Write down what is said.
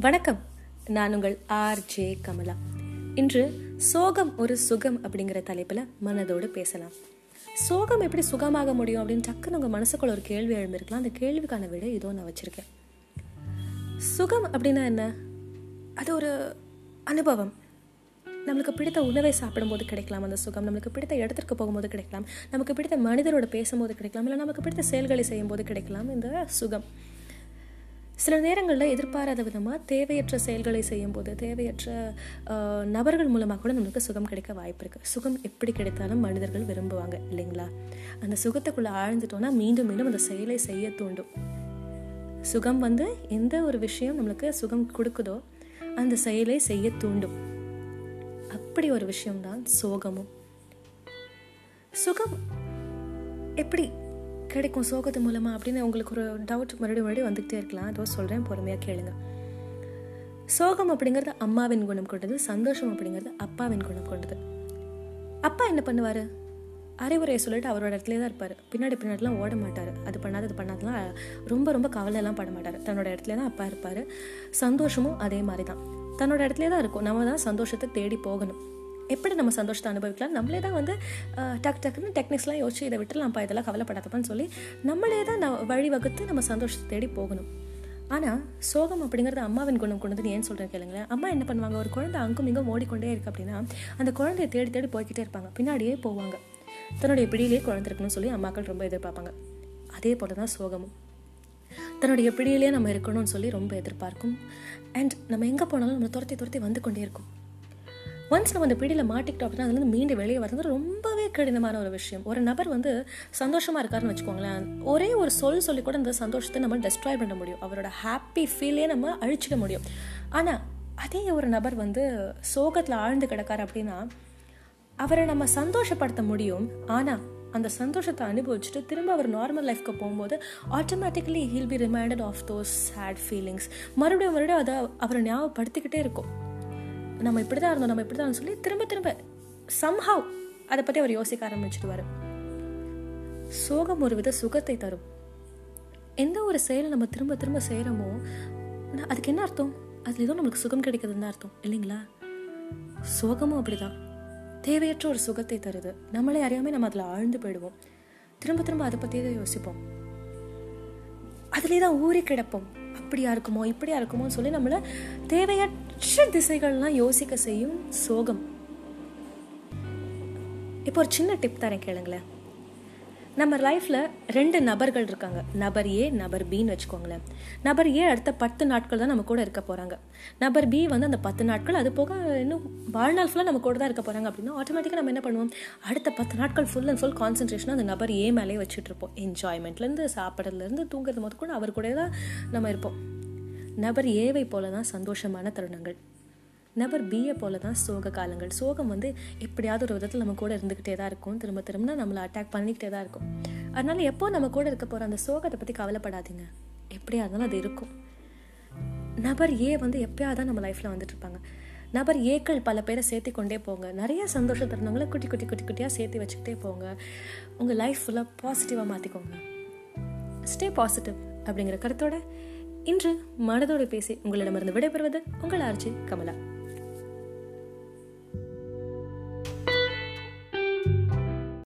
வணக்கம். நான் உங்கள் ஆர் ஜே கமலா. இன்று சோகம் ஒரு சுகம் அப்படிங்கிற தலைப்பில் மனதோடு பேசலாம். சோகம் எப்படி சுகமாக முடியும் அப்படின்னு டக்குன்னு உங்கள் மனசுக்குள்ள ஒரு கேள்வி எழுந்திருக்கலாம் அந்த கேள்விக்கான விட இதோ நான் வச்சுருக்கேன். சுகம் அப்படின்னா என்ன? அது ஒரு அனுபவம். நம்மளுக்கு பிடித்த உணவை சாப்பிடும்போது கிடைக்கலாம் அந்த சுகம். நமக்கு பிடித்த இடத்திற்கு போகும்போது கிடைக்கலாம். நமக்கு பிடித்த மனிதரோட பேசும்போது கிடைக்கலாம். இல்லை நமக்கு பிடித்த செயல்களை செய்யும்போது கிடைக்கலாம். இந்த சுகம். சில நேரங்களில் எதிர்பாராத விதமாக தேவையற்ற செயல்களை செய்யும்போது தேவையற்ற நபர்கள் மூலமாக கூட நம்மளுக்கு சுகம் கிடைக்க வாய்ப்பு இருக்குது சுகம் எப்படி கிடைத்தாலும் மனிதர்கள் விரும்புவாங்க இல்லைங்களா? அந்த சுகத்துக்குள்ளே ஆழ்ந்துட்டோம்னா மீண்டும் மீண்டும் அந்த செயலை செய்ய தூண்டும். சுகம் வந்து எந்த ஒரு விஷயம் நம்மளுக்கு சுகம் கொடுக்குதோ அந்த செயலை செய்ய தூண்டும். அப்படி ஒரு விஷயம்தான் சோகமும். சுகம் எப்படி கிடைக்கும் சோகத்து மூலமாக அப்படின்னு உங்களுக்கு ஒரு டவுட் மறுபடியும் மறுபடியும் வந்துகிட்டே இருக்கலாம். அதோ சொல்கிறேன் பொறுமையாக கேளுங்க. சோகம் அப்படிங்கிறது அம்மாவின் குணம் கொண்டது சந்தோஷம் அப்படிங்கிறது அப்பாவின் குணம் கொண்டது. அப்பா என்ன பண்ணுவார்? அறிவுரையை சொல்லிட்டு அவரோட இடத்துல தான் இருப்பார். பின்னாடி பின்னாடிலாம் ஓட மாட்டார். அது பண்ணாது இது பண்ணாதெல்லாம் ரொம்ப ரொம்ப கவலையெல்லாம் பட மாட்டார். தன்னோட இடத்துல தான் அப்பா இருப்பார். சந்தோஷமும் அதே மாதிரி தான் தன்னோட இடத்துல தான் இருக்கும். நம்ம தான் சந்தோஷத்தை தேடி போகணும். எப்படி நம்ம சந்தோஷத்தை அனுபவிக்கலாம்? நம்மளே தான் வந்து டக் டக்குன்னு டெக்னிக்ஸ்லாம் யோசிச்சு இதை விட்டுலாம்ப்பா இதெல்லாம் கவலைப்படாதப்பான்னு சொல்லி நம்மளே தான் வழிவகுத்து வழி வகுத்து நம்ம சந்தோஷத்தை தேடி போகணும். ஆனால் சோகம் அப்படிங்கிறது அம்மாவின் குணம் கொண்டதுன்னு ஏன் சொல்கிறேன் கேளுங்களேன். அம்மா என்ன பண்ணுவாங்க? ஒரு குழந்தை அங்கும் இங்கும் ஓடிக்கொண்டே இருக்குது அப்படின்னா அந்த குழந்தைய தேடி தேடி போய்க்கிட்டே இருப்பாங்க. பின்னாடியே போவாங்க. தன்னுடைய பிடியிலே குழந்தை இருக்கணும்னு சொல்லி அம்மாக்கள் ரொம்ப எதிர்பார்ப்பாங்க. அதே போல தான் சோகமும். தன்னுடைய பிடியிலே நம்ம இருக்கணும்னு சொல்லி ரொம்ப எதிர்பார்க்கும். அண்ட் நம்ம எங்கே போனாலும் நம்ம துரத்தி துரத்தி வந்து கொண்டே இருக்கும். ஒன்ஸ் நம்ம அந்த பிடியில் மாட்டிக்கிட்டோம் அப்படின்னா அதுலேருந்து மீண்டு வெளியே வரது ரொம்பவே கடினமான ஒரு விஷயம். ஒரு நபர் வந்து சந்தோஷமாக இருக்காருன்னு வச்சுக்கோங்களேன். ஒரே ஒரு சொல் சொல்லி கூட அந்த சந்தோஷத்தை நம்ம டெஸ்ட்ராய் பண்ண முடியும். அவரோட ஹாப்பி ஃபீலே நம்ம அழிச்சிட முடியும். ஆனால் அதே ஒரு நபர் வந்து சோகத்தில் ஆழ்ந்து கிடக்காரு அப்படின்னா அவரை நம்ம சந்தோஷப்படுத்த முடியும். ஆனால் அந்த சந்தோஷத்தை அனுபவிச்சுட்டு திரும்ப அவர் நார்மல் லைஃப்க்கு போகும்போது automatically heal be reminded of those sad feelings மறுபடியும் மறுபடியும் அதை அவரை ஞாபகப்படுத்திக்கிட்டே இருக்கும். நம்ம இப்படி தான் இருந்தோம் நம்ம இப்படி தான் சொல்லி திரும்ப திரும்ப சம்ஹவ் அதை பற்றி அவர் யோசிக்க ஆரம்பிச்சிடுவார். சோகம் ஒரு வித சுகத்தை தரும். எந்த ஒரு செயலை நம்ம திரும்ப திரும்ப செய்கிறோமோ அதுக்கு என்ன அர்த்தம்? அதில் ஏதோ நம்மளுக்கு சுகம் கிடைக்குதுன்னு தான் அர்த்தம் இல்லைங்களா? சோகமும் அப்படிதான். தேவையற்ற ஒரு சுகத்தை தருது. நம்மளே அறியாமல் நம்ம அதில் ஆழ்ந்து போயிடுவோம். திரும்ப திரும்ப அதை பற்றியே தான் யோசிப்போம். அதிலே தான் ஊறி கிடப்போம். அப்படியா இருக்குமோ இப்படியா இருக்குமோன்னு சொல்லி நம்மள தேவையற்ற திசைகள்லாம் யோசிக்க செய்யும் சோகம். இப்போ ஒரு சின்ன டிப் தரேன் கேளுங்களேன். நம்ம லைஃப்பில் ரெண்டு நபர்கள் இருக்காங்க. நபர் ஏ நபர் பின்னு வச்சுக்கோங்களேன். நபர் ஏ அடுத்த பத்து நாட்கள் தான் நம்ம கூட இருக்க போகிறாங்க நபர் பி வந்து அந்த பத்து நாட்கள் அது போக இன்னும் வாழ்நாள் ஃபுல்லாக நம்ம கூட தான் இருக்க போகிறாங்க அப்படின்னா ஆட்டோமேட்டிக்காக நம்ம என்ன பண்ணுவோம்? அடுத்த பத்து நாட்கள் ஃபுல் அண்ட் ஃபுல் கான்சன்ட்ரேஷனாக அந்த நபர் ஏ மேலே வச்சுட்டு இருப்போம். என்ஜாய்மெண்ட்லேருந்து சாப்பிட்றதுலேருந்து தூங்குறது மொத்த கூட அவர் கூட தான் நம்ம இருப்போம். நபர் ஏவை போல தான் சந்தோஷமான தருணங்கள். நபர் பிஏ போல தான் சோக காலங்கள். சோகம் வந்து எப்படியாவது ஒரு விதத்தில் நம்ம கூட இருந்துக்கிட்டே தான் இருக்கும். திரும்ப திரும்ப நம்மளை அட்டாக் பண்ணிக்கிட்டே தான் இருக்கும். அதனால எப்போ நம்ம கூட இருக்க போகிற அந்த சோகத்தை பற்றி கவலைப்படாதீங்க. எப்படியா இருந்தாலும் அது இருக்கும். நபர் ஏ வந்து எப்பயாவது தான் நம்ம லைஃப்பில் வந்துட்டு இருப்பாங்க. நபர் ஏக்கள் பல பேரை சேர்த்து கொண்டே போங்க. நிறைய சந்தோஷ தருணங்களை குட்டி குட்டி குட்டி குட்டியாக சேர்த்து வச்சுக்கிட்டே போங்க. உங்கள் லைஃப் ஃபுல்லாக பாசிட்டிவாக மாற்றிக்கோங்க ஸ்டே பாசிட்டிவ் அப்படிங்கிற கருத்தோட இன்று மனதோடு பேசி உங்களிடமிருந்து விடைபெறுவது உங்கள் ஆர்ஜி கமலா.